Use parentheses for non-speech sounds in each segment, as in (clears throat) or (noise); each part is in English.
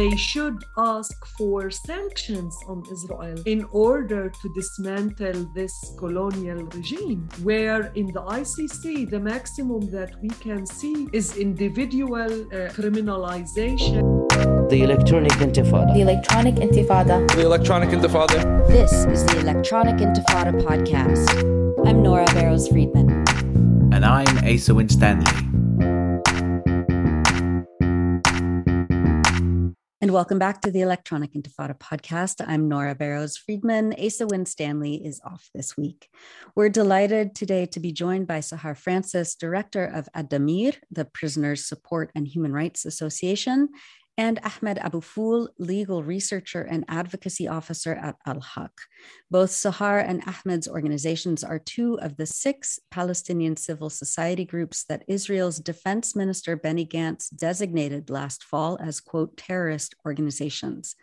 they should ask for sanctions on Israel in order to dismantle this colonial regime, where in the ICC, the maximum that we can see is individual uh, criminalization. The Electronic Intifada. The Electronic Intifada. The Electronic Intifada. This is the Electronic Intifada podcast. I'm Nora Barrows Friedman. And I'm Asa Winstanley. And welcome back to the Electronic Intifada podcast. I'm Nora Barrows Friedman. Asa Winstanley is off this week. We're delighted today to be joined by Sahar Francis, director of Addameer, the Prisoners Support and Human Rights Association, and Ahmed Abofoul, legal researcher and advocacy officer at Al Haq. Both Sahar and Ahmed's organizations are two of the six Palestinian civil society groups that Israel's defense minister Benny Gantz designated last fall as, quote, terrorist organizations.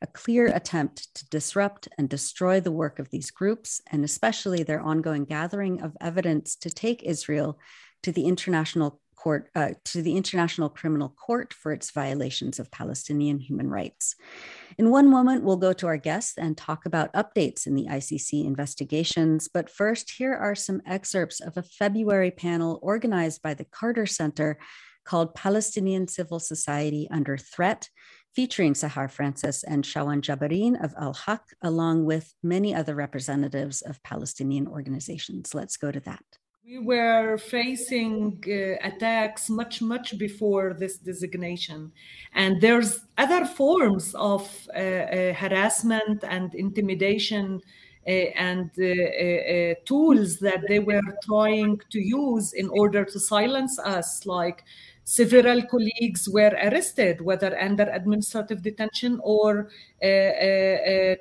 A clear attempt to disrupt and destroy the work of these groups, and especially their ongoing gathering of evidence to take Israel to the international court uh, to the International Criminal Court for its violations of Palestinian human rights. In one moment, we'll go to our guests and talk about updates in the ICC investigations. But first, here are some excerpts of a February panel organized by the Carter Center called Palestinian Civil Society Under Threat, featuring Sahar Francis and Shawan Jabarin of Al Haq, along with many other representatives of Palestinian organizations. Let's go to that. We were facing uh, attacks much, much before this designation. And there's other forms of uh, uh, harassment and intimidation uh, and uh, uh, tools that they were trying to use in order to silence us, like several colleagues were arrested, whether under administrative detention or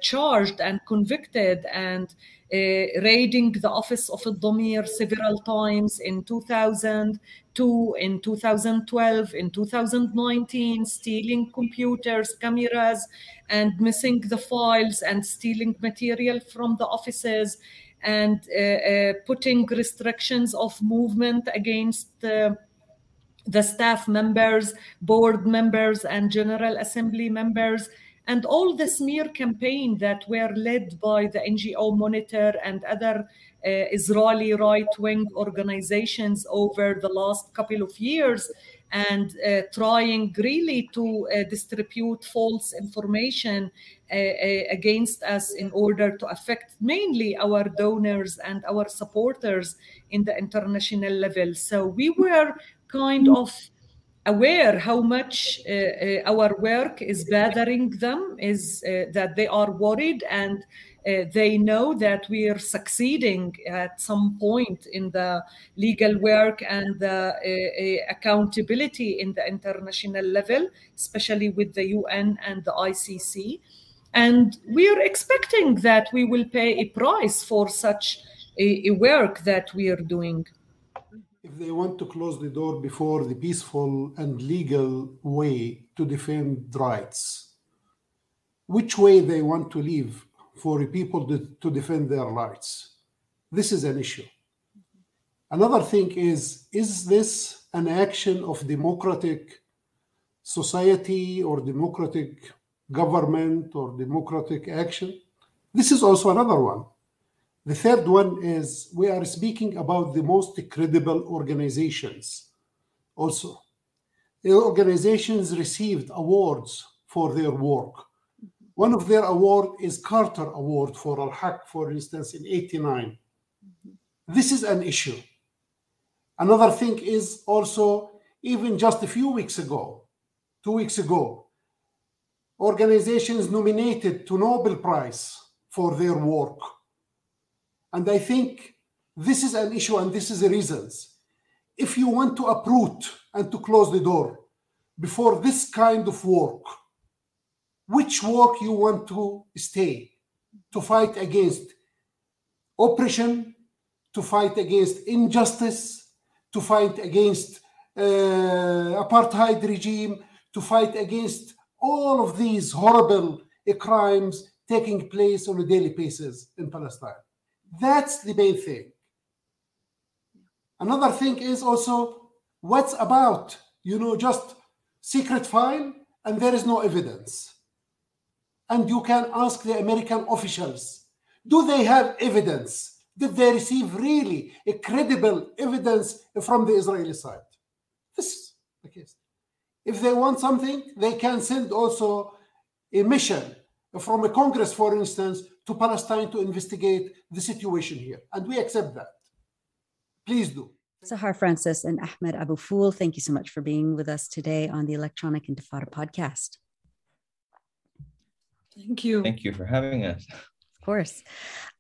charged and convicted. And uh, raiding the office of Addameer several times in 2002, in 2012, in 2019, stealing computers, cameras, and missing the files and stealing material from the offices and uh, uh, putting restrictions of movement against uh, the staff members, board members, and General Assembly members and all the smear campaign that were led by the NGO Monitor and other uh, Israeli right-wing organizations over the last couple of years and uh, trying really to uh, distribute false information uh, uh, against us in order to affect mainly our donors and our supporters in the international level. So we were kind of aware how much uh, uh, our work is bothering them is uh, that they are worried and uh, they know that we are succeeding at some point in the legal work and the uh, uh, accountability in the international level, especially with the UN and the ICC. And we are expecting that we will pay a price for such a, a work that we are doing if they want to close the door before the peaceful and legal way to defend rights, which way they want to leave for people to, to defend their rights. This is an issue. Another thing is is this an action of democratic society or democratic government or democratic action? This is also another one. The third one is we are speaking about the most credible organizations. Also, the organizations received awards for their work. One of their award is Carter Award for Al Haq, for instance, in 89. This is an issue. Another thing is also, even just a few weeks ago, two weeks ago, organizations nominated to Nobel Prize for their work and I think this is an issue and this is the reasons. If you want to uproot and to close the door before this kind of work, which work you want to stay to fight against oppression, to fight against injustice, to fight against uh, apartheid regime, to fight against all of these horrible crimes taking place on a daily basis in Palestine. That's the main thing. Another thing is also what's about, you know, just secret file and there is no evidence. And you can ask the American officials do they have evidence? Did they receive really a credible evidence from the Israeli side? This is the case. If they want something, they can send also a mission from a Congress, for instance, to Palestine to investigate the situation here. And we accept that. Please do. Sahar Francis and Ahmed Abofoul, thank you so much for being with us today on the Electronic Intifada podcast. Thank you. Thank you for having us. Of course.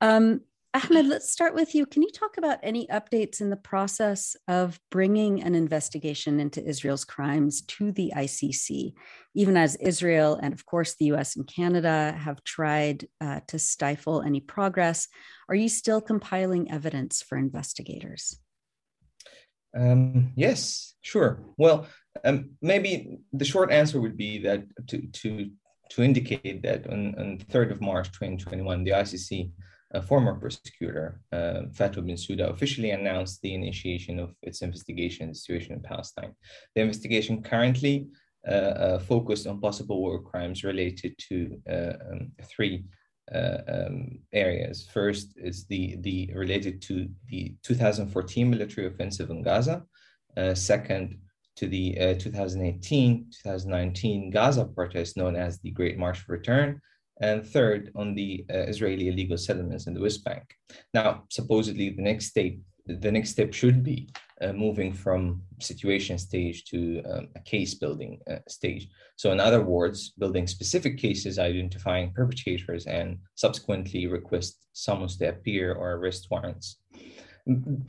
Um, Ahmed, let's start with you. Can you talk about any updates in the process of bringing an investigation into Israel's crimes to the ICC, even as Israel and, of course, the US and Canada have tried uh, to stifle any progress? Are you still compiling evidence for investigators? Um, yes, sure. Well, um, maybe the short answer would be that to, to, to indicate that on, on 3rd of March 2021, the ICC a former prosecutor, uh, Fatou Bensouda, officially announced the initiation of its investigation into the situation in Palestine. The investigation currently uh, uh, focused on possible war crimes related to uh, um, three uh, um, areas. First is the, the related to the 2014 military offensive in Gaza. Uh, second, to the 2018-2019 Gaza protest known as the Great March for Return, and third on the uh, Israeli illegal settlements in the West Bank. Now, supposedly the next state, the next step should be uh, moving from situation stage to um, a case building uh, stage. So in other words, building specific cases, identifying perpetrators, and subsequently request summons to appear or arrest warrants.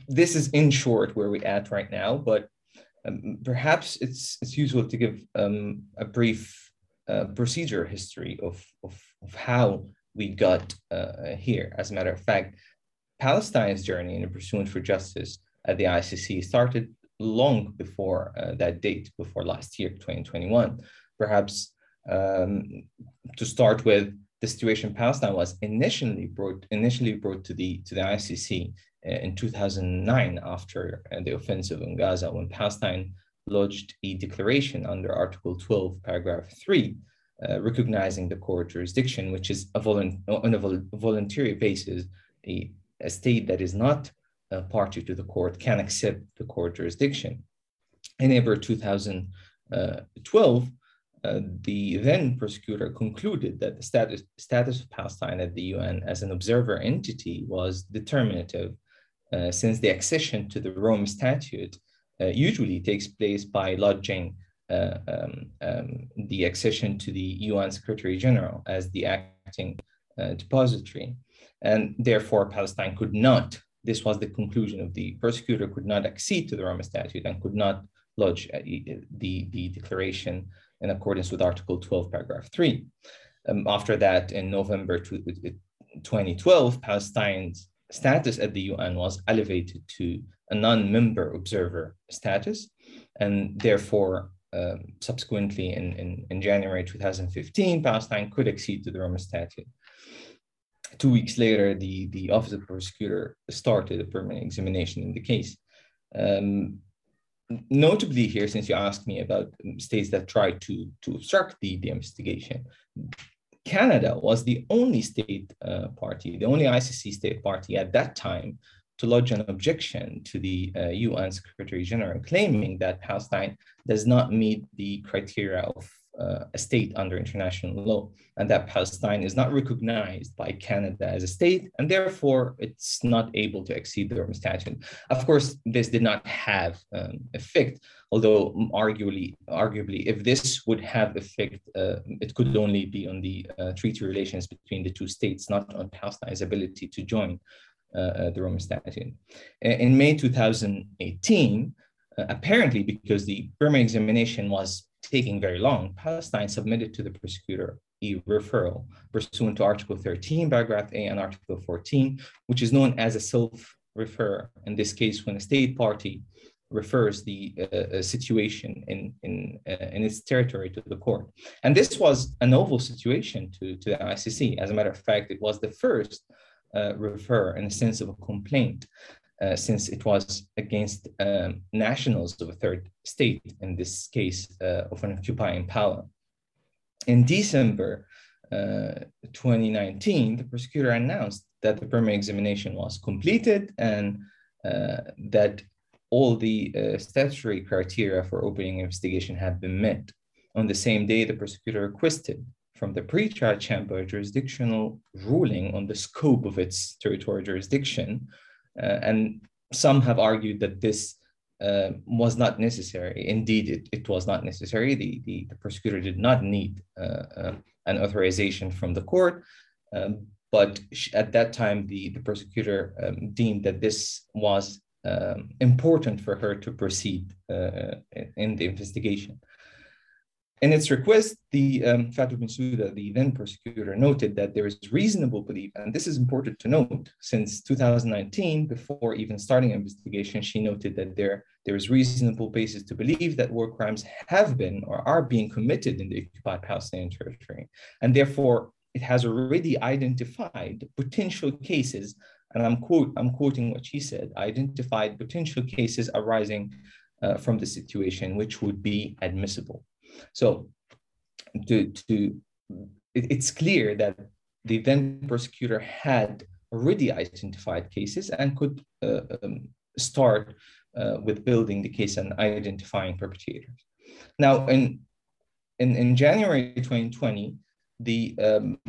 This is in short where we're at right now, but um, perhaps it's, it's useful to give um, a brief uh, procedure history of, of, of, how we got uh, here. As a matter of fact, Palestine's journey in the pursuit for justice at the ICC started long before uh, that date, before last year, 2021. Perhaps um, to start with, the situation in Palestine was initially brought initially brought to the to the ICC uh, in 2009 after uh, the offensive in Gaza, when Palestine lodged a declaration under Article 12, paragraph 3, uh, recognizing the court jurisdiction, which is a on a vol- voluntary basis, a, a, state that is not a party to the court can accept the court jurisdiction. In April 2012, uh, the then prosecutor concluded that the status, status of Palestine at the UN as an observer entity was determinative, uh, since the accession to the Rome Statute uh, usually takes place by lodging um, um, the accession to the UN Secretary General as the acting uh, depository. And therefore, Palestine could not, this was the conclusion of the prosecutor, could not accede to the Rome Statute and could not lodge the, the declaration in accordance with Article 12, paragraph 3. Um, after that, in November 2012, Palestine's status at the UN was elevated to a non-member observer status, and therefore, um, subsequently in, in, in, January 2015, Palestine could accede to the Rome Statute. Two weeks later, the, the Office of the Prosecutor started a permanent examination in the case. Um, notably here, since you asked me about states that tried to, to obstruct the, the investigation, Canada was the only state uh, party, the only ICC state party at that time to lodge an objection to the uh, UN Secretary General, claiming that Palestine does not meet the criteria of uh, a state under international law, and that Palestine is not recognized by Canada as a state, and therefore it's not able to exceed the Rome Statute. Of course, this did not have um, effect, although arguably, arguably, if this would have effect, uh, it could only be on the uh, treaty relations between the two states, not on Palestine's ability to join the Rome Statute. In May 2018, uh, apparently because the Burma examination was taking very long, Palestine submitted to the prosecutor a referral pursuant to Article 13, paragraph A, and Article 14, which is known as a self-refer. In this case, when a state party refers the uh, situation in, in, uh, in its territory to the court. And this was a novel situation to, to the ICC. As a matter of fact, it was the first uh, refer in the sense of a complaint, uh, since it was against um, nationals of a third state, in this case uh, of an occupying power. In December uh, 2019, the prosecutor announced that the permit examination was completed and uh, that all the uh, statutory criteria for opening investigation had been met. On the same day, the prosecutor requested from the pre-trial chamber jurisdictional ruling on the scope of its territorial jurisdiction. Uh, and some have argued that this uh, was not necessary. Indeed, it, it was not necessary. The, the, the prosecutor did not need uh, uh an authorization from the court. Um, but at that time, the, the prosecutor um, deemed that this was um, important for her to proceed uh, in the investigation. In its request, the um, Fatou Bensouda, the then prosecutor, noted that there is reasonable belief, and this is important to note, since 2019, before even starting investigation, she noted that there, there is reasonable basis to believe that war crimes have been or are being committed in the occupied Palestinian territory. And therefore, it has already identified potential cases, and I'm, quote, I'm quoting what she said, identified potential cases arising uh, from the situation which would be admissible. So to, to it, it's clear that the then prosecutor had already identified cases and could uh, um, start uh, with building the case and identifying perpetrators. Now, in, in, in January 2020, the, um,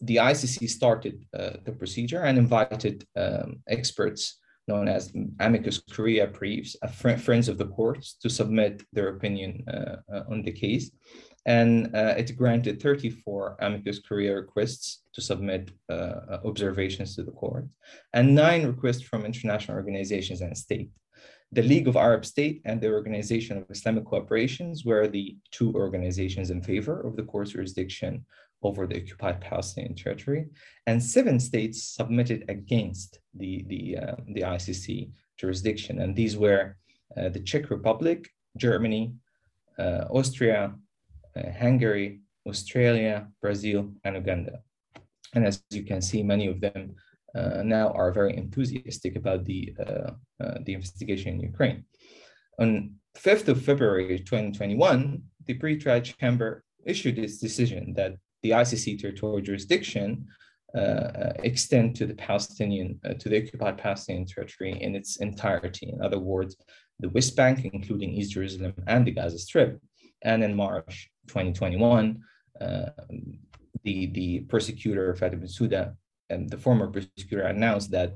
the ICC started uh, the procedure and invited um, experts known as amicus curiae fr friends of the courts, to submit their opinion uh, uh, on the case. And uh, it granted 34 amicus curiae requests to submit observations to the court, and nine requests from international organizations and state. The League of Arab States and the Organization of Islamic Cooperations were the two organizations in favor of the court's jurisdiction over the occupied Palestinian territory, and seven states submitted against the, the, uh, the ICC jurisdiction. And these were uh, the Czech Republic, Germany, uh, Austria, uh, Hungary, Australia, Brazil, and Uganda. And as you can see, many of them uh, now are very enthusiastic about the, uh, the investigation in Ukraine. On 5th of February 2021, the pre-trial chamber issued its decision that the ICC territorial jurisdiction uh, extend to the Palestinian, uh, to the occupied Palestinian territory in its entirety. In other words, the West Bank, including East Jerusalem and the Gaza Strip. And in March 2021, uh, the, the persecutor, Fatou Bensouda, and the former persecutor announced that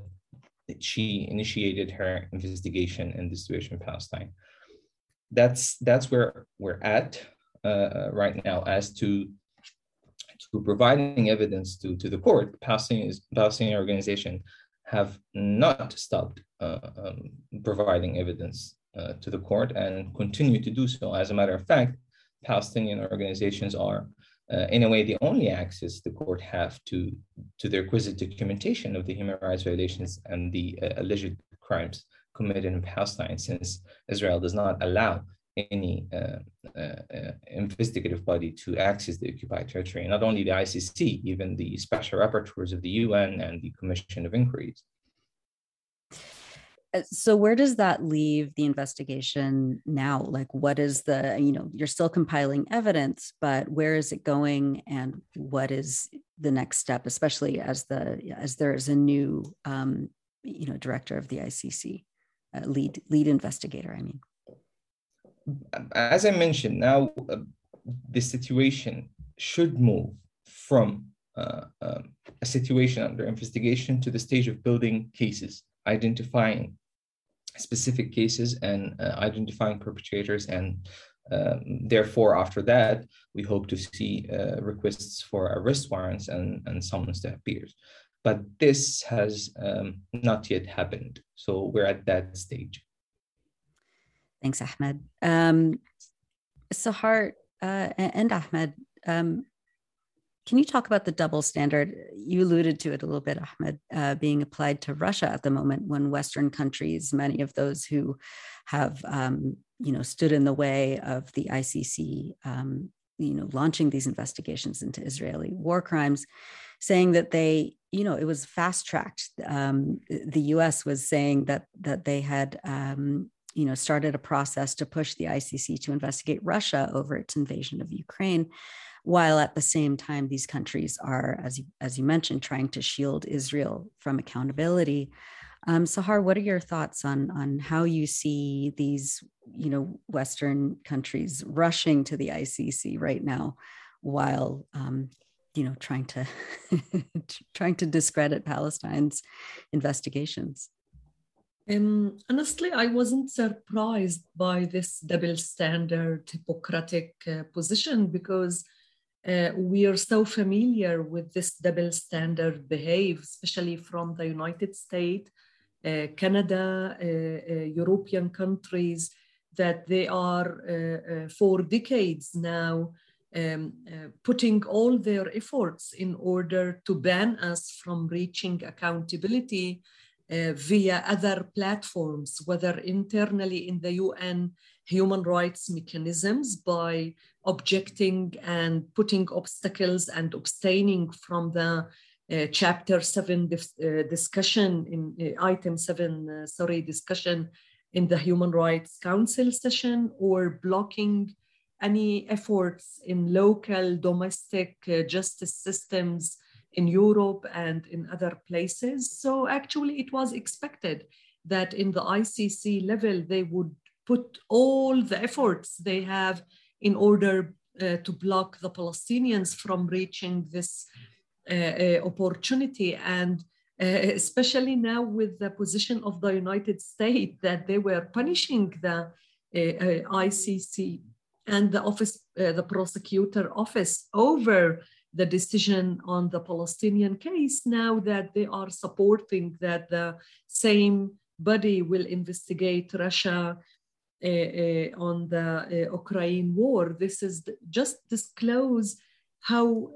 she initiated her investigation in the situation in Palestine. That's, that's where we're at uh, right now as to to providing evidence to, to the court, Palestinian, Palestinian organization have not stopped uh, um, providing evidence uh, to the court and continue to do so. As a matter of fact, Palestinian organizations are, uh, in a way, the only access the court have to, to the requisite documentation of the human rights violations and the uh, alleged crimes committed in Palestine, since Israel does not allow any uh, uh, uh, investigative body to access the occupied territory. Not only the ICC, even the special rapporteurs of the UN and the Commission of Inquiries. Uh, so where does that leave the investigation now like what is the you know you're still compiling evidence but where is it going and what is the next step especially as the as there is a new um, you know director of the icc uh, lead lead investigator i mean as I mentioned, now uh, the situation should move from uh, uh, a situation under investigation to the stage of building cases, identifying specific cases and uh, identifying perpetrators. And um, therefore, after that, we hope to see uh, requests for arrest warrants and, and summons to appear. But this has um, not yet happened. So we're at that stage. Thanks, Ahmed. Um, Sahar uh, and Ahmed, um, can you talk about the double standard? You alluded to it a little bit, Ahmed, uh, being applied to Russia at the moment when Western countries, many of those who have, um, you know, stood in the way of the ICC, um, you know, launching these investigations into Israeli war crimes, saying that they, you know, it was fast tracked. Um, the U.S. was saying that that they had um, you know, started a process to push the ICC to investigate Russia over its invasion of Ukraine. while at the same time these countries are, as you, as you mentioned, trying to shield Israel from accountability. Um, Sahar, what are your thoughts on on how you see these, you know, Western countries rushing to the ICC right now, while um, you know trying to (laughs) trying to discredit Palestine's investigations? Um, honestly, I wasn't surprised by this double standard, Hippocratic uh, position because uh, we are so familiar with this double standard behave, especially from the United States, uh, Canada, uh, uh, European countries, that they are uh, for decades now um, putting all their efforts in order to ban us from reaching accountability uh, via other platforms, whether internally in the UN human rights mechanisms by objecting and putting obstacles and abstaining from the uh, chapter 7 uh, discussion in uh, item 7 uh, sorry discussion in the human rights council session or blocking any efforts in local domestic uh, justice systems in Europe and in other places. So actually, it was expected that in the ICC level, they would put all the efforts they have in order uh, to block the Palestinians from reaching this uh, uh, opportunity. And uh, especially now with the position of the United States that they were punishing the uh, uh, ICC and the office, the prosecutor office over the decision on the Palestinian case now that they are supporting that the same body will investigate Russia uh, uh, on the uh, Ukraine war. This is just disclose how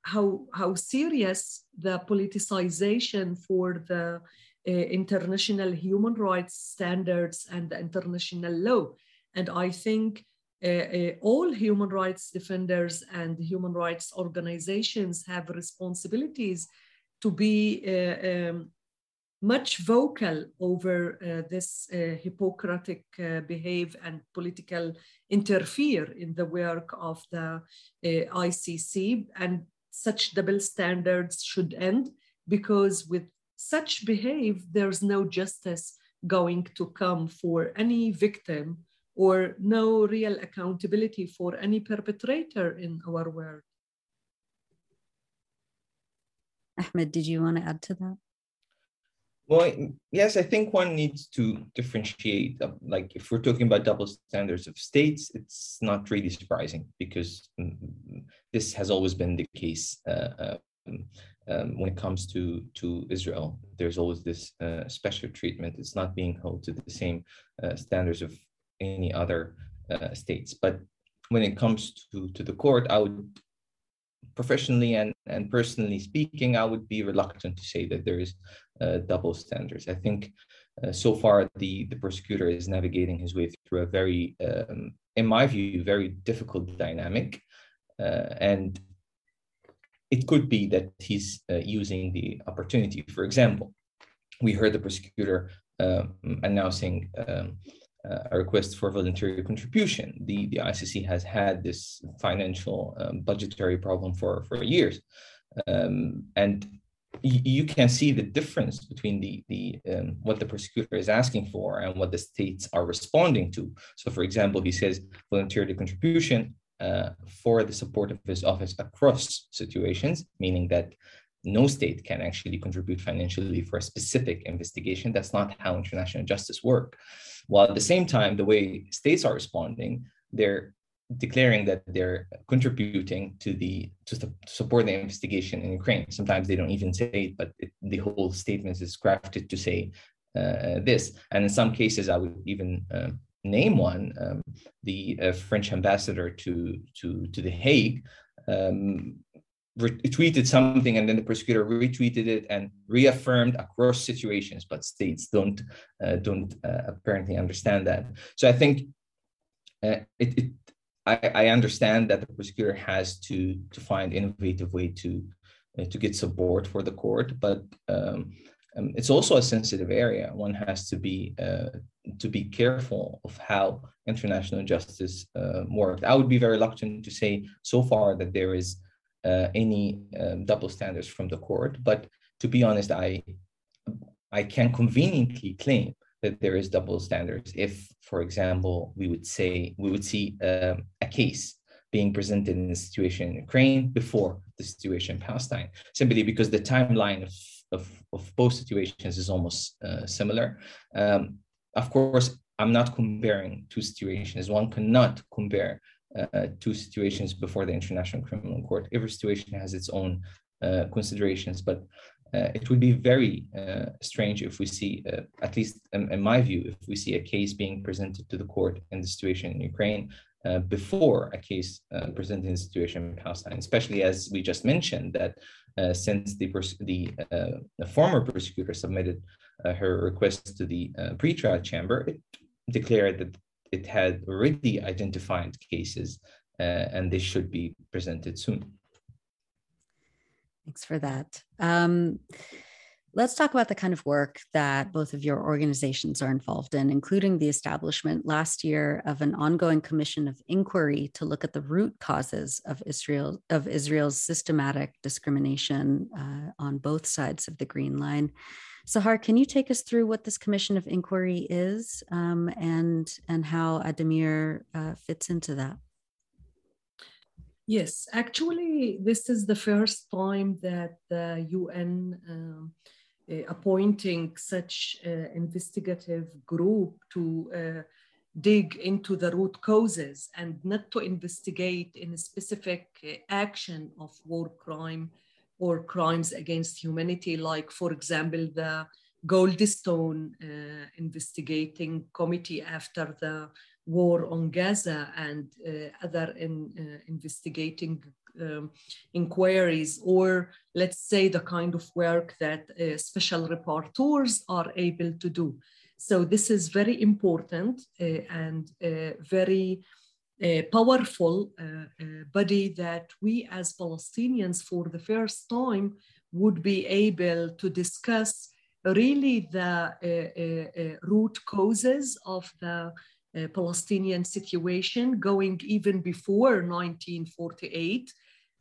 how how serious the politicization for the international human rights standards and the international law. And I think all human rights defenders and human rights organizations have responsibilities to be uh, um, much vocal over uh, this uh, Hippocratic uh, behave and political interfere in the work of the ICC. And such double standards should end because with such behave, there's no justice going to come for any victim or no real accountability for any perpetrator in our world. Ahmed, did you want to add to that? Well, yes, I think one needs to differentiate. Uh, like, if we're talking about double standards of states, it's not really surprising because mm, this has always been the case. Uh, um, um, when it comes to to Israel, there's always this uh, special treatment. It's not being held to the same uh, standards of any other uh, states. But when it comes to, to the court, I would professionally and, and personally speaking, I would be reluctant to say that there is uh, double standards. I think uh, so far the, the prosecutor is navigating his way through a very, um, in my view, very difficult dynamic. Uh, and it could be that he's uh, using the opportunity. For example, we heard the prosecutor um, announcing um, uh, a request for voluntary contribution. The, the ICC has had this financial um, budgetary problem for, for years. Um, and you can see the difference between the, the um, what the prosecutor is asking for and what the states are responding to. So, for example, he says voluntary contribution uh, for the support of his office across situations, meaning that no state can actually contribute financially for a specific investigation. That's not how international justice work. While at the same time, the way states are responding, they're declaring that they're contributing to the to support the investigation in Ukraine. Sometimes they don't even say it, but it, the whole statement is crafted to say uh, this. And in some cases, I would even uh, name one, um, the uh, French ambassador to to to the Hague. Um, retweeted something and then the prosecutor retweeted it and reaffirmed across situations but states don't uh, don't uh, apparently understand that so i think uh, it, it I, I, understand that the prosecutor has to to find innovative way to uh, to get support for the court but um, um, it's also a sensitive area one has to be uh, to be careful of how international justice uh, worked. I would be very reluctant to say so far that there is uh, any um, double standards from the court, but to be honest, I I can conveniently claim that there is double standards if, for example, we would say we would see um, a case being presented in the situation in Ukraine before the situation in Palestine, simply because the timeline of, of, of both situations is almost uh, similar. Um, of course, I'm not comparing two situations. One cannot compare uh, two situations before the International Criminal Court. Every situation has its own uh, considerations, but uh, it would be very uh, strange if we see, uh, at least in, in, my view, if we see a case being presented to the court in the situation in Ukraine uh, before a case uh, presented in the situation in Palestine, especially as we just mentioned that uh, since the, the, the, former prosecutor submitted her request to the pretrial chamber, it declared that it had already identified cases and they should be presented soon. Thanks for that. Um, let's talk about the kind of work that both of your organizations are involved in, including the establishment last year of an ongoing commission of inquiry to look at the root causes of Israel of Israel's systematic discrimination uh, on both sides of the Green Line. Sahar, can you take us through what this commission of inquiry is um, and and how Addameer uh, fits into that? Yes, actually, this is the first time that the UN um, uh, appointing such uh, investigative group to uh, dig into the root causes and not to investigate in a specific uh, action of war crime or crimes against humanity, like, for example, the Goldstone uh, investigating committee after the war on Gaza and uh, other in, uh, investigating um, inquiries, or let's say the kind of work that uh, special rapporteurs are able to do. So this is very important uh, and uh, very uh, powerful body that we as Palestinians for the first time would be able to discuss really the root causes of the uh, Palestinian situation going even before 1948.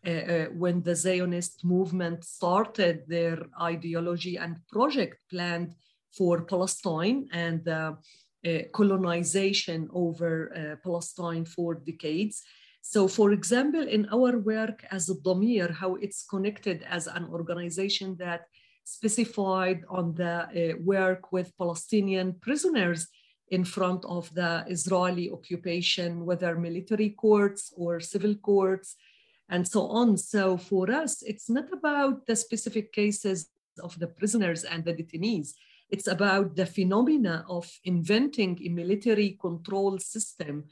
Uh, uh, when the Zionist movement started their ideology and project planned for Palestine and uh, colonization over uh, Palestine for decades. So, for example, in our work as Addameer, how it's connected as an organization that specified on the uh, work with Palestinian prisoners in front of the Israeli occupation, whether military courts or civil courts, and so on. So for us, it's not about the specific cases of the prisoners and the detainees. It's about the phenomena of inventing a military control system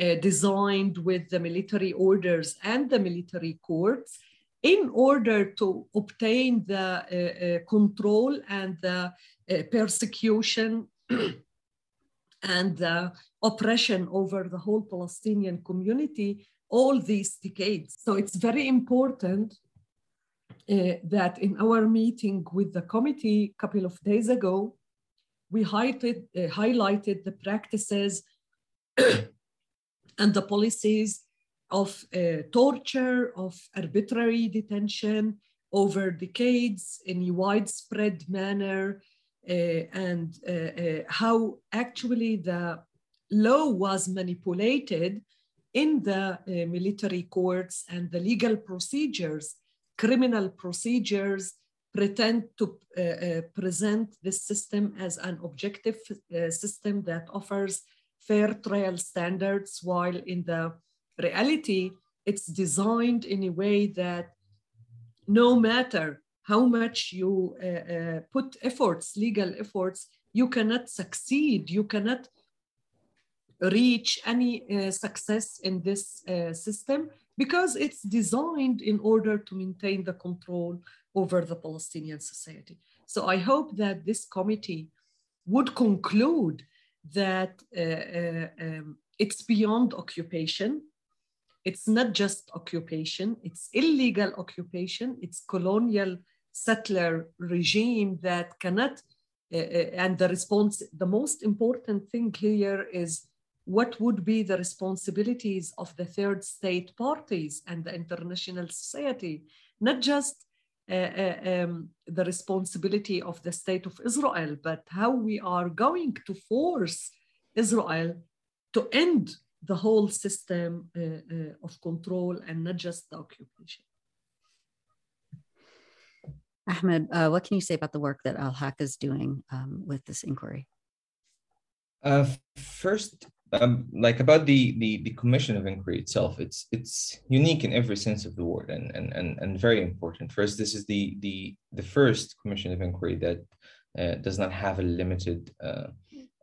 uh, designed with the military orders and the military courts in order to obtain the uh, uh, control and the uh, persecution (clears throat) and the oppression over the whole Palestinian community all these decades. So it's very important that in our meeting with the committee a couple of days ago, we highlighted, uh, highlighted the practices (clears throat) and the policies of uh, torture, of arbitrary detention over decades in a widespread manner, uh, and uh, uh, how actually the law was manipulated in the military courts and the legal procedures, criminal procedures, pretend to uh, uh, present this system as an objective uh, system that offers fair trial standards, while in the reality, it's designed in a way that no matter how much you uh, uh, put efforts, legal efforts, you cannot succeed, you cannot reach any uh, success in this system because it's designed in order to maintain the control over the Palestinian society. So I hope that this committee would conclude that uh, uh, um, it's beyond occupation. It's not just occupation, it's illegal occupation, it's colonial settler regime that cannot and the response, the most important thing here is what would be the responsibilities of the third state parties and the international society, not just uh, uh, um, the responsibility of the state of Israel, but how we are going to force Israel to end the whole system uh, uh of control and not just the occupation. Ahmed, uh, what can you say about the work that Al Haq is doing um, with this inquiry? Uh, first, um, like about the, the the commission of inquiry itself, it's it's unique in every sense of the word and and and, and very important. First, this is the the the first commission of inquiry that uh, does not have a limited uh,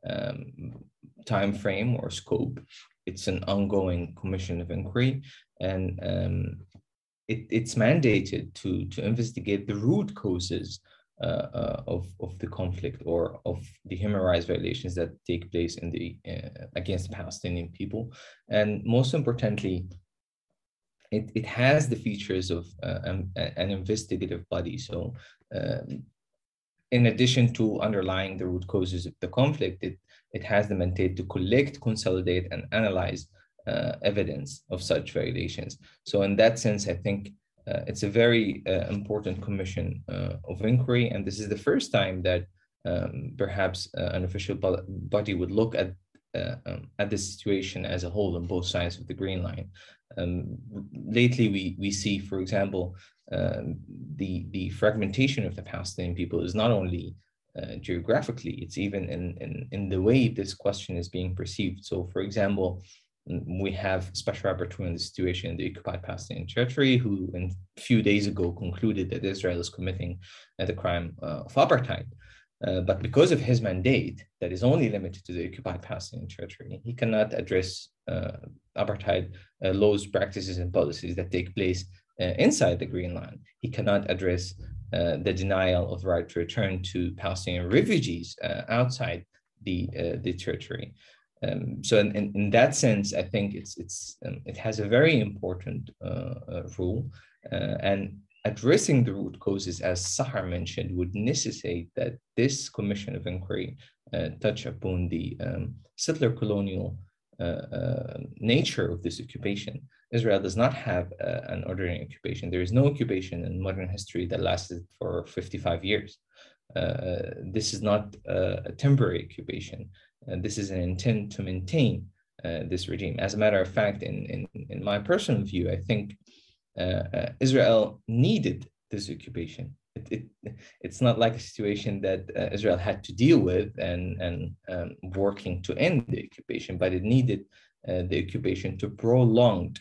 um, time frame or scope. It's an ongoing commission of inquiry, and um, it, it's mandated to, to investigate the root causes of, of the conflict or of the human rights violations that take place in the uh, against the Palestinian people. And most importantly, it, it has the features of uh, an, an, investigative body. So um, in addition to underlying the root causes of the conflict, it, it has the mandate to collect, consolidate, and analyze uh, evidence of such violations. So in that sense, I think uh, it's a very uh, important commission uh, of inquiry, and this is the first time that um, perhaps uh, an official body would look at uh, um, at the situation as a whole on both sides of the green line. Um, lately, we we see, for example, um, the the fragmentation of the Palestinian people is not only uh, geographically, it's even in, in in the way this question is being perceived. So, for example, we have special rapporteur on the situation in the occupied Palestinian territory, who a few days ago concluded that Israel is committing uh, the crime uh, of apartheid. Uh, but because of his mandate that is only limited to the occupied Palestinian territory, he cannot address uh, apartheid uh, laws, practices, and policies that take place uh, inside the Green Line. He cannot address the denial of the right to return to Palestinian refugees outside the, the territory. Um, so in, in, in, that sense, I think it's it's um, it has a very important uh, uh, role, uh, and addressing the root causes, as Sahar mentioned, would necessitate that this commission of inquiry uh, touch upon the um, settler colonial uh, uh, nature of this occupation. Israel does not have an ordinary occupation. There is no occupation in modern history that lasted for 55 years. this is not a temporary occupation. Uh, this is an intent to maintain uh, this regime. As a matter of fact, in, in, in my personal view, I think uh, Israel needed this occupation. It, it, it's not like a situation that uh, Israel had to deal with and, and um, working to end the occupation, but it needed uh, the occupation to prolonged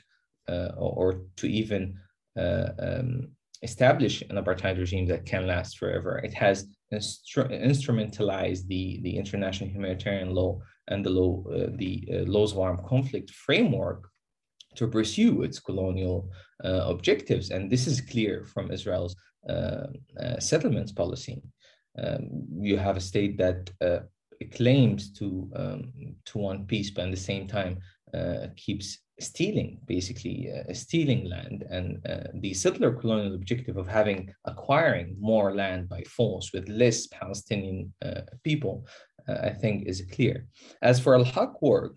uh, or, or, to even um, establish an apartheid regime that can last forever. It has instru- instrumentalized the, the international humanitarian law and the law, uh, the uh, laws of armed conflict framework to pursue its colonial uh, objectives. And this is clear from Israel's uh, uh, settlements policy. Um, you have a state that uh, claims to um, to want peace, but at the same time keeps stealing, basically uh, stealing land, and uh, the settler colonial objective of having acquiring more land by force with less Palestinian uh, people, uh, I think, is clear. As for Al Haq work,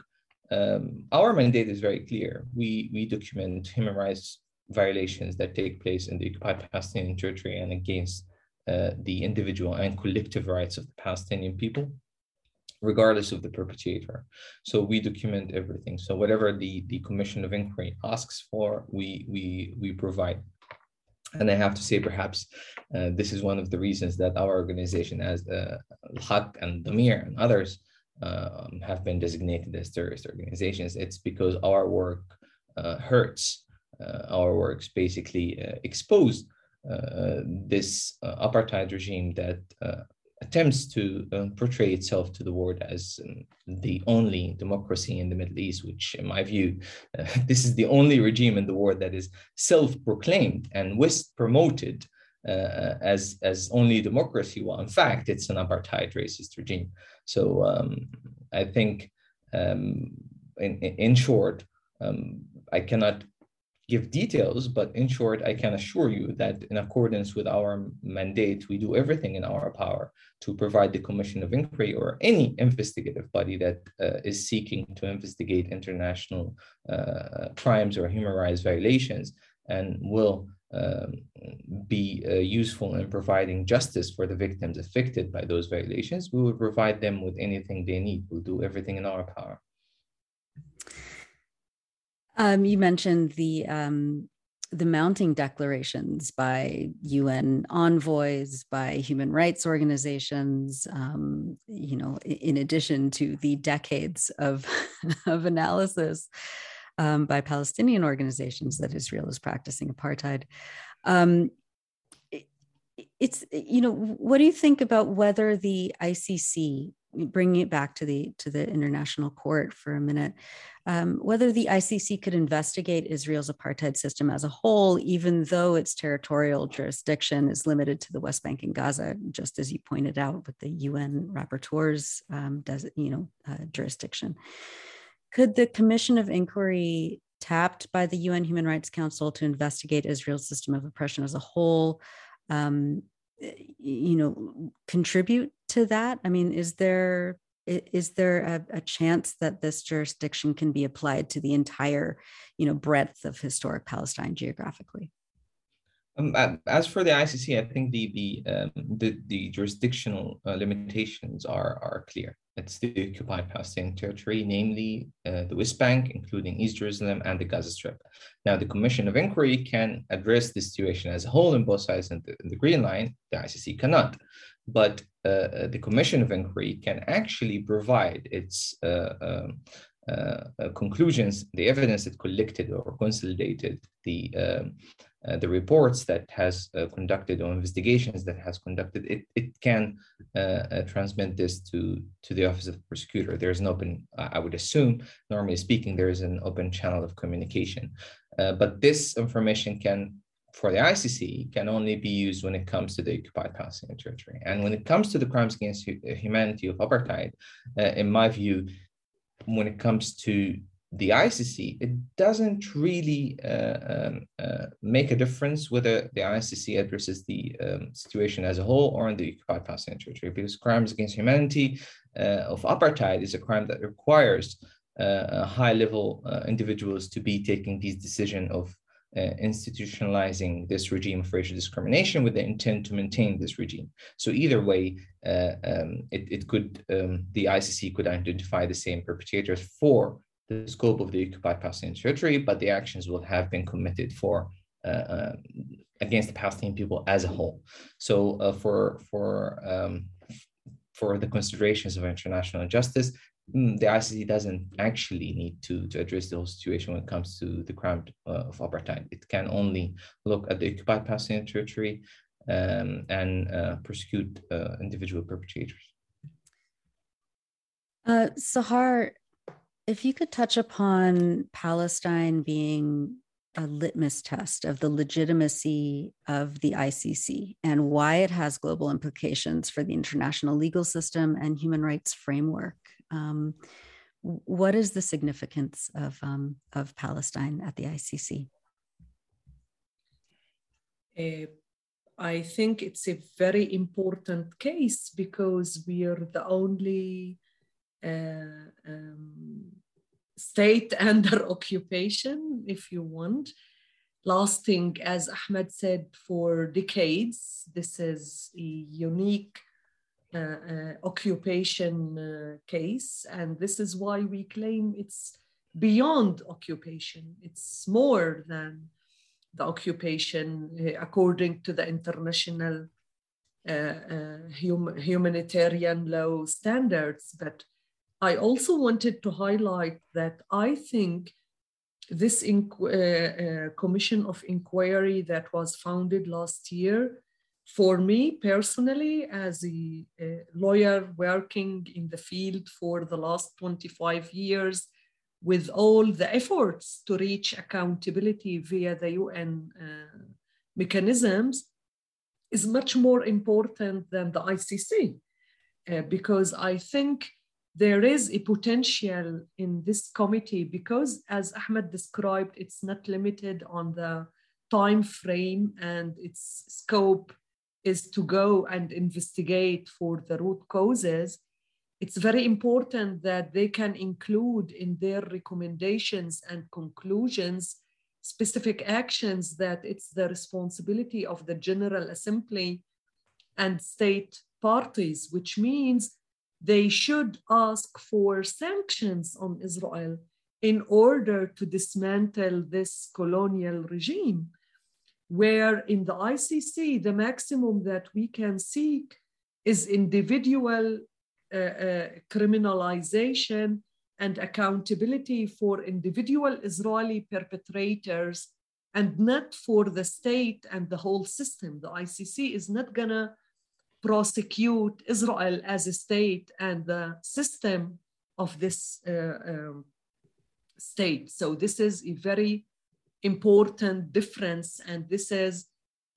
um, our mandate is very clear. We we document human rights violations that take place in the occupied Palestinian territory and against uh, the individual and collective rights of the Palestinian people regardless of the perpetrator. So we document everything. So whatever the, the commission of inquiry asks for, we, we, we provide. And I have to say, perhaps uh, this is one of the reasons that our organization, as uh, Haq and Addameer and others, uh, have been designated as terrorist organizations. It's because our work uh, hurts. Uh, our works basically uh, expose uh, this apartheid regime that attempts to um, portray itself to the world as um, the only democracy in the Middle East, which, in my view, uh, (laughs) this is the only regime in the world that is self-proclaimed and West promoted uh, as as only democracy. Well, in fact, it's an apartheid racist regime. So um, I think, um, in in short, um, I cannot give details, but in short, I can assure you that in accordance with our mandate, we do everything in our power to provide the Commission of Inquiry or any investigative body that uh, is seeking to investigate international uh, crimes or human rights violations and will um, be uh, useful in providing justice for the victims affected by those violations. We will provide them with anything they need. We'll do everything in our power. Um, you mentioned the um, the mounting declarations by UN envoys, by human rights organizations. Um, you know, in addition to the decades of (laughs) of analysis um, by Palestinian organizations that Israel is practicing apartheid. Um, it's you know, what do you think about whether the ICC bringing it back to the to the international court for a minute um, whether the icc could investigate israel's apartheid system as a whole even though its territorial jurisdiction is limited to the west bank and gaza just as you pointed out with the un rapporteur's um, does you know uh, jurisdiction. Could the commission of inquiry tapped by the un human rights council to investigate israel's system of oppression as a whole um, you know contribute to that? I mean is there is there a, a, chance that this jurisdiction can be applied to the entire you know breadth of historic palestine geographically um, as for the ICC, I think the the um, the, the, jurisdictional uh, limitations are are clear. It's the occupied Palestinian territory, namely uh, the West Bank, including East Jerusalem and the Gaza Strip. Now, the Commission of Inquiry can address the situation as a whole in both sides and the, in the Green Line. The ICC cannot. But uh, uh, the Commission of Inquiry can actually provide its uh, um, uh, conclusions, the evidence it collected or consolidated, the um, uh, the reports that has uh, conducted or investigations that has conducted, it, it can uh, uh transmit this to, to the Office of the Prosecutor. There's an open, I would assume, normally speaking, there is an open channel of communication. but this information can, for the ICC, can only be used when it comes to the occupied Palestinian territory. And when it comes to the crimes against humanity of apartheid, in my view, when it comes to the ICC, it doesn't really uh, um, uh, make a difference whether the ICC addresses the um, situation as a whole or in the occupied Palestinian territory, because crimes against humanity uh, of apartheid is a crime that requires uh, high-level uh, individuals to be taking these decisions of uh, institutionalizing this regime of racial discrimination with the intent to maintain this regime. So either way, um, it, it could um, the ICC could identify the same perpetrators for the scope of the occupied Palestinian territory, but the actions will have been committed for uh, uh, against the Palestinian people as a whole. So uh, for for um, for the considerations of international justice, mm, the ICC doesn't actually need to, to address the whole situation when it comes to the crime uh, of apartheid. It can only look at the occupied Palestinian territory um, and uh, prosecute uh, individual perpetrators. Uh, Sahar, if you could touch upon Palestine being a litmus test of the legitimacy of the ICC and why it has global implications for the international legal system and human rights framework. Um, what is the significance of, um, of Palestine at the ICC? Uh, I think it's a very important case because we are the only um, state (laughs) under occupation, if you want, lasting, as Ahmed said, for decades. This is a unique uh, uh, occupation uh, case, and this is why we claim it's beyond occupation. It's more than the occupation uh, according to the international uh, uh, hum humanitarian law standards, but I also wanted to highlight that I think this uh, uh, commission of inquiry that was founded last year, for me personally, as a, lawyer working in the field for the last 25 years, with all the efforts to reach accountability via the UN uh, mechanisms, is much more important than the ICC. Uh, because I think there is a potential in this committee because as ahmed described it's not limited on the time frame and its scope is to go and investigate for the root causes. It's very important that they can include in their recommendations and conclusions specific actions that it's the responsibility of the general assembly and state parties which means they should ask for sanctions on Israel in order to dismantle this colonial regime, where in the ICC, the maximum that we can seek is individual uh, uh, criminalization and accountability for individual Israeli perpetrators and not for the state and the whole system. The ICC is not gonna prosecute Israel as a state and the system of this uh, um, state. So this is a very important difference, and this is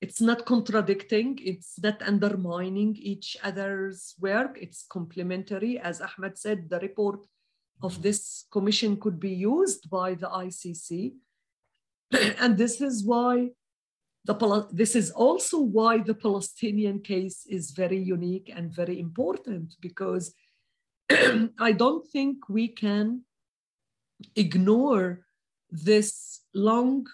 it's not contradicting, it's not undermining each other's work, it's complementary. As Ahmed said, the report of this commission could be used by the ICC. (clears throat) and this is why the, this is also why the Palestinian case is very unique and very important because (clears throat) I don't think we can ignore this long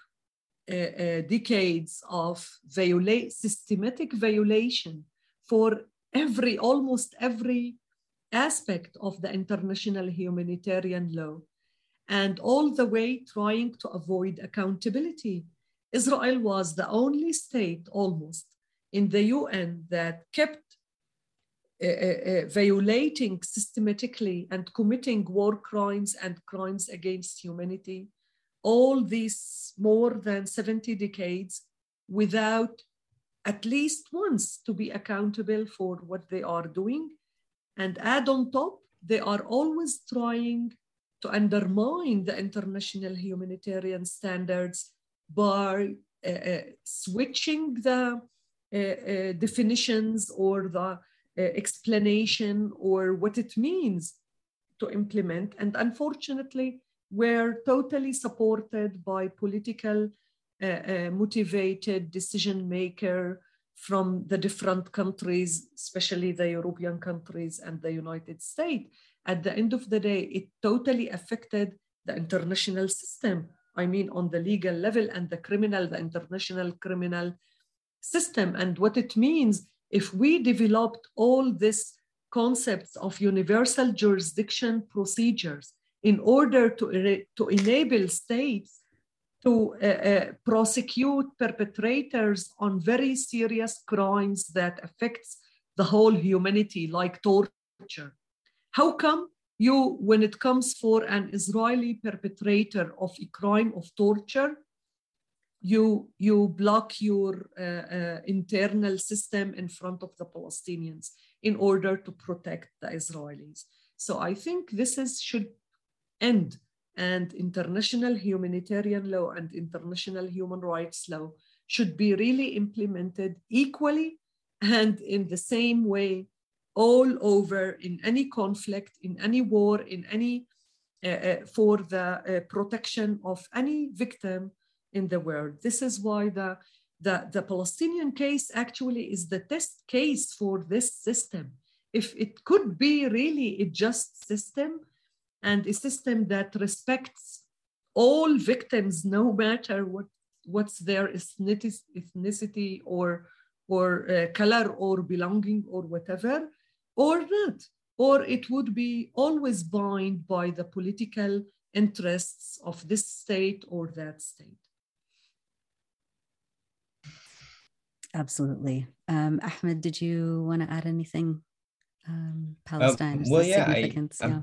uh, uh, decades of viola- systematic violation for every almost every aspect of the international humanitarian law and all the way trying to avoid accountability Israel was the only state almost in the UN that kept uh, uh, uh, violating systematically and committing war crimes and crimes against humanity all these more than 70 decades without at least once to be accountable for what they are doing. And add on top, they are always trying to undermine the international humanitarian standards by uh, uh, switching the uh, definitions or the explanation or what it means to implement. And unfortunately, were totally supported by political uh, uh, motivated decision maker from the different countries, especially the European countries and the United States. At the end of the day, it totally affected the international system I mean, on the legal level and the criminal, the international criminal system. And what it means if we developed all these concepts of universal jurisdiction procedures in order to, to enable states to uh, uh, prosecute perpetrators on very serious crimes that affects the whole humanity like torture how come you, when it comes for an Israeli perpetrator of a crime of torture, you, you block your uh, uh, internal system in front of the Palestinians in order to protect the Israelis. So I think this is, should end and international humanitarian law and international human rights law should be really implemented equally and in the same way all over in any conflict, in any war, in any uh, uh, for the uh, protection of any victim in the world. This is why the, the, the Palestinian case actually is the test case for this system. If it could be really a just system and a system that respects all victims, no matter what, what's their ethnicity or, or uh, color or belonging or whatever, or not, or it would be always bound by the political interests of this state or that state. Absolutely. Um, Ahmed, did you want to add anything? Um, Palestine. Uh, well, yeah, I, yeah.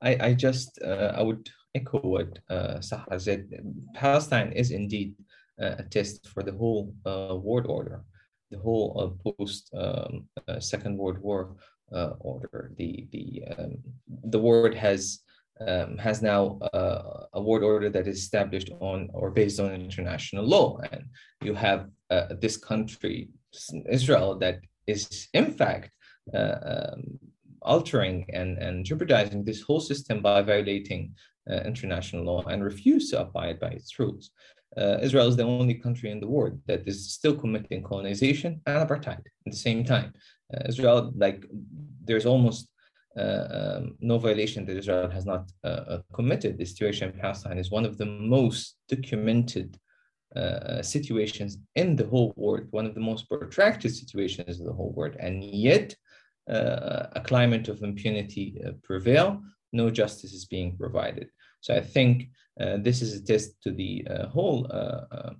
I, I just uh, I would echo what uh, Sahar said. Palestine is indeed uh, a test for the whole uh, world order the whole uh, post um, uh, Second World War uh, order. The the um, the world has um, has now uh, a world order that is established on or based on international law, and you have uh, this country, Israel, that is in fact uh, um, altering and, and jeopardizing this whole system by violating international law and refuse to abide by its rules. Uh, Israel is the only country in the world that is still committing colonization and apartheid at the same time. Uh, Israel, like, there's almost uh, um, no violation that Israel has not uh, uh, committed. The situation in Palestine is one of the most documented uh, situations in the whole world, one of the most protracted situations in the whole world, and yet a climate of impunity prevail. No justice is being provided. So I think uh, this is a test to the uh, whole uh,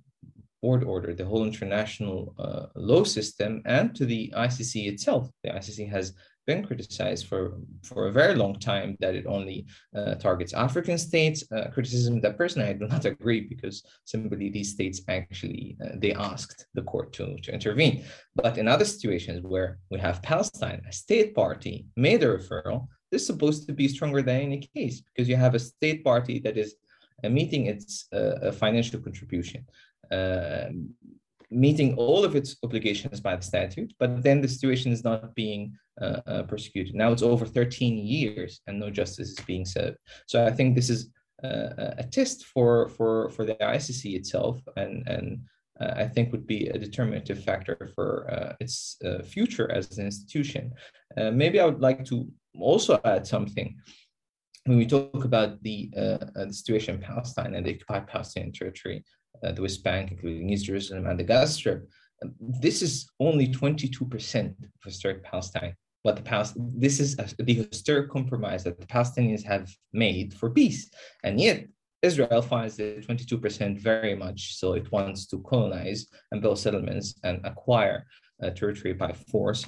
board order, the whole international law system, and to the ICC itself. The ICC has been criticized for, for a very long time that it only uh, targets African states, uh, criticism that personally I do not (laughs) agree because simply these states actually, uh, they asked the court to, to intervene. But in other situations where we have Palestine, a state party made a referral, is supposed to be stronger than any case because you have a state party that is uh, meeting its uh, financial contribution. Um, meeting all of its obligations by the statute, but then the situation is not being uh, uh, persecuted. Now it's over 13 years and no justice is being served. So I think this is uh, a test for, for, for the ICC itself and, and uh, I think would be a determinative factor for uh, its uh, future as an institution. maybe I would like to also add something when we talk about the, the situation in Palestine and the occupied Palestinian territory uh, the West Bank, including East Jerusalem and the Gaza Strip. This is only 22% of historic Palestine. But the past this is a, the historic compromise that the Palestinians have made for peace, and yet Israel finds the 22% very much so it wants to colonize and build settlements and acquire uh, territory by force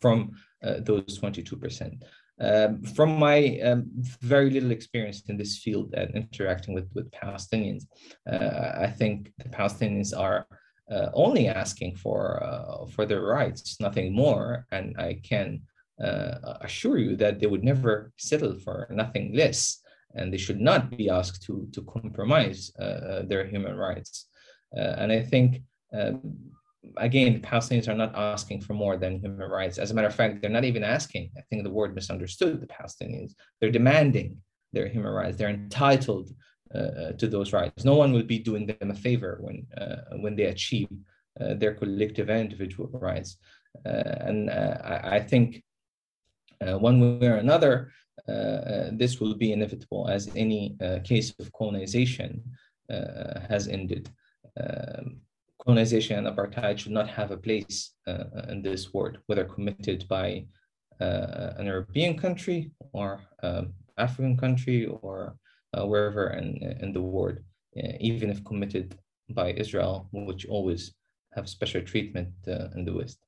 from uh, those 22%. Um, from my um, very little experience in this field and interacting with, with Palestinians, uh, I think the Palestinians are uh, only asking for uh, for their rights, nothing more. And I can uh, assure you that they would never settle for nothing less, and they should not be asked to to compromise uh, uh, their human rights. and I think um, again, the Palestinians are not asking for more than human rights. As a matter of fact, they're not even asking. I think the word misunderstood the Palestinians. They're demanding their human rights. They're entitled uh, to those rights. No one will be doing them a favor when uh, when they achieve uh, their collective and individual rights. Uh, and uh, I, I, think uh, one way or another, this will be inevitable, as any case of colonization has ended. Um, colonization and apartheid should not have a place uh, in this world, whether committed by uh, an European country or um, African country or uh, wherever in, in the world, uh, even if committed by Israel, which always have special treatment uh, in the West.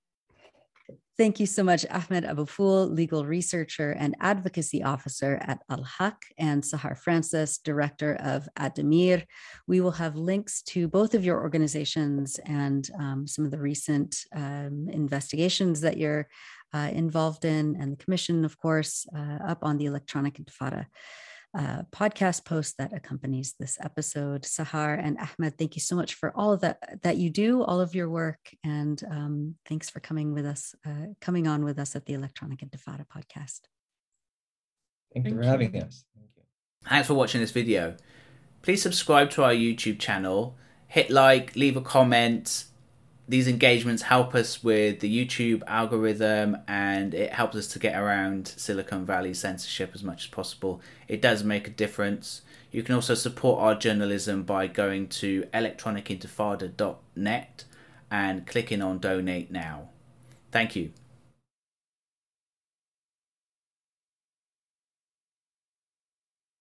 Thank you so much, Ahmed Abofoul, legal researcher and advocacy officer at Al Haq, and Sahar Francis, director of Addameer. We will have links to both of your organizations and um, some of the recent um, investigations that you're uh, involved in, and the commission, of course, uh, up on the Electronic Intifada uh, podcast post that accompanies this episode. Sahar and Ahmed, thank you so much for all of that that you do, all of your work, and um, thanks for coming with us, uh, coming on with us at the Electronic Intifada podcast. Thank, thank you for having us. Thank you. Thanks for watching this video. Please subscribe to our YouTube channel, hit like, leave a comment, these engagements help us with the YouTube algorithm and it helps us to get around Silicon Valley censorship as much as possible. It does make a difference. You can also support our journalism by going to electronicintifada.net and clicking on donate now. Thank you.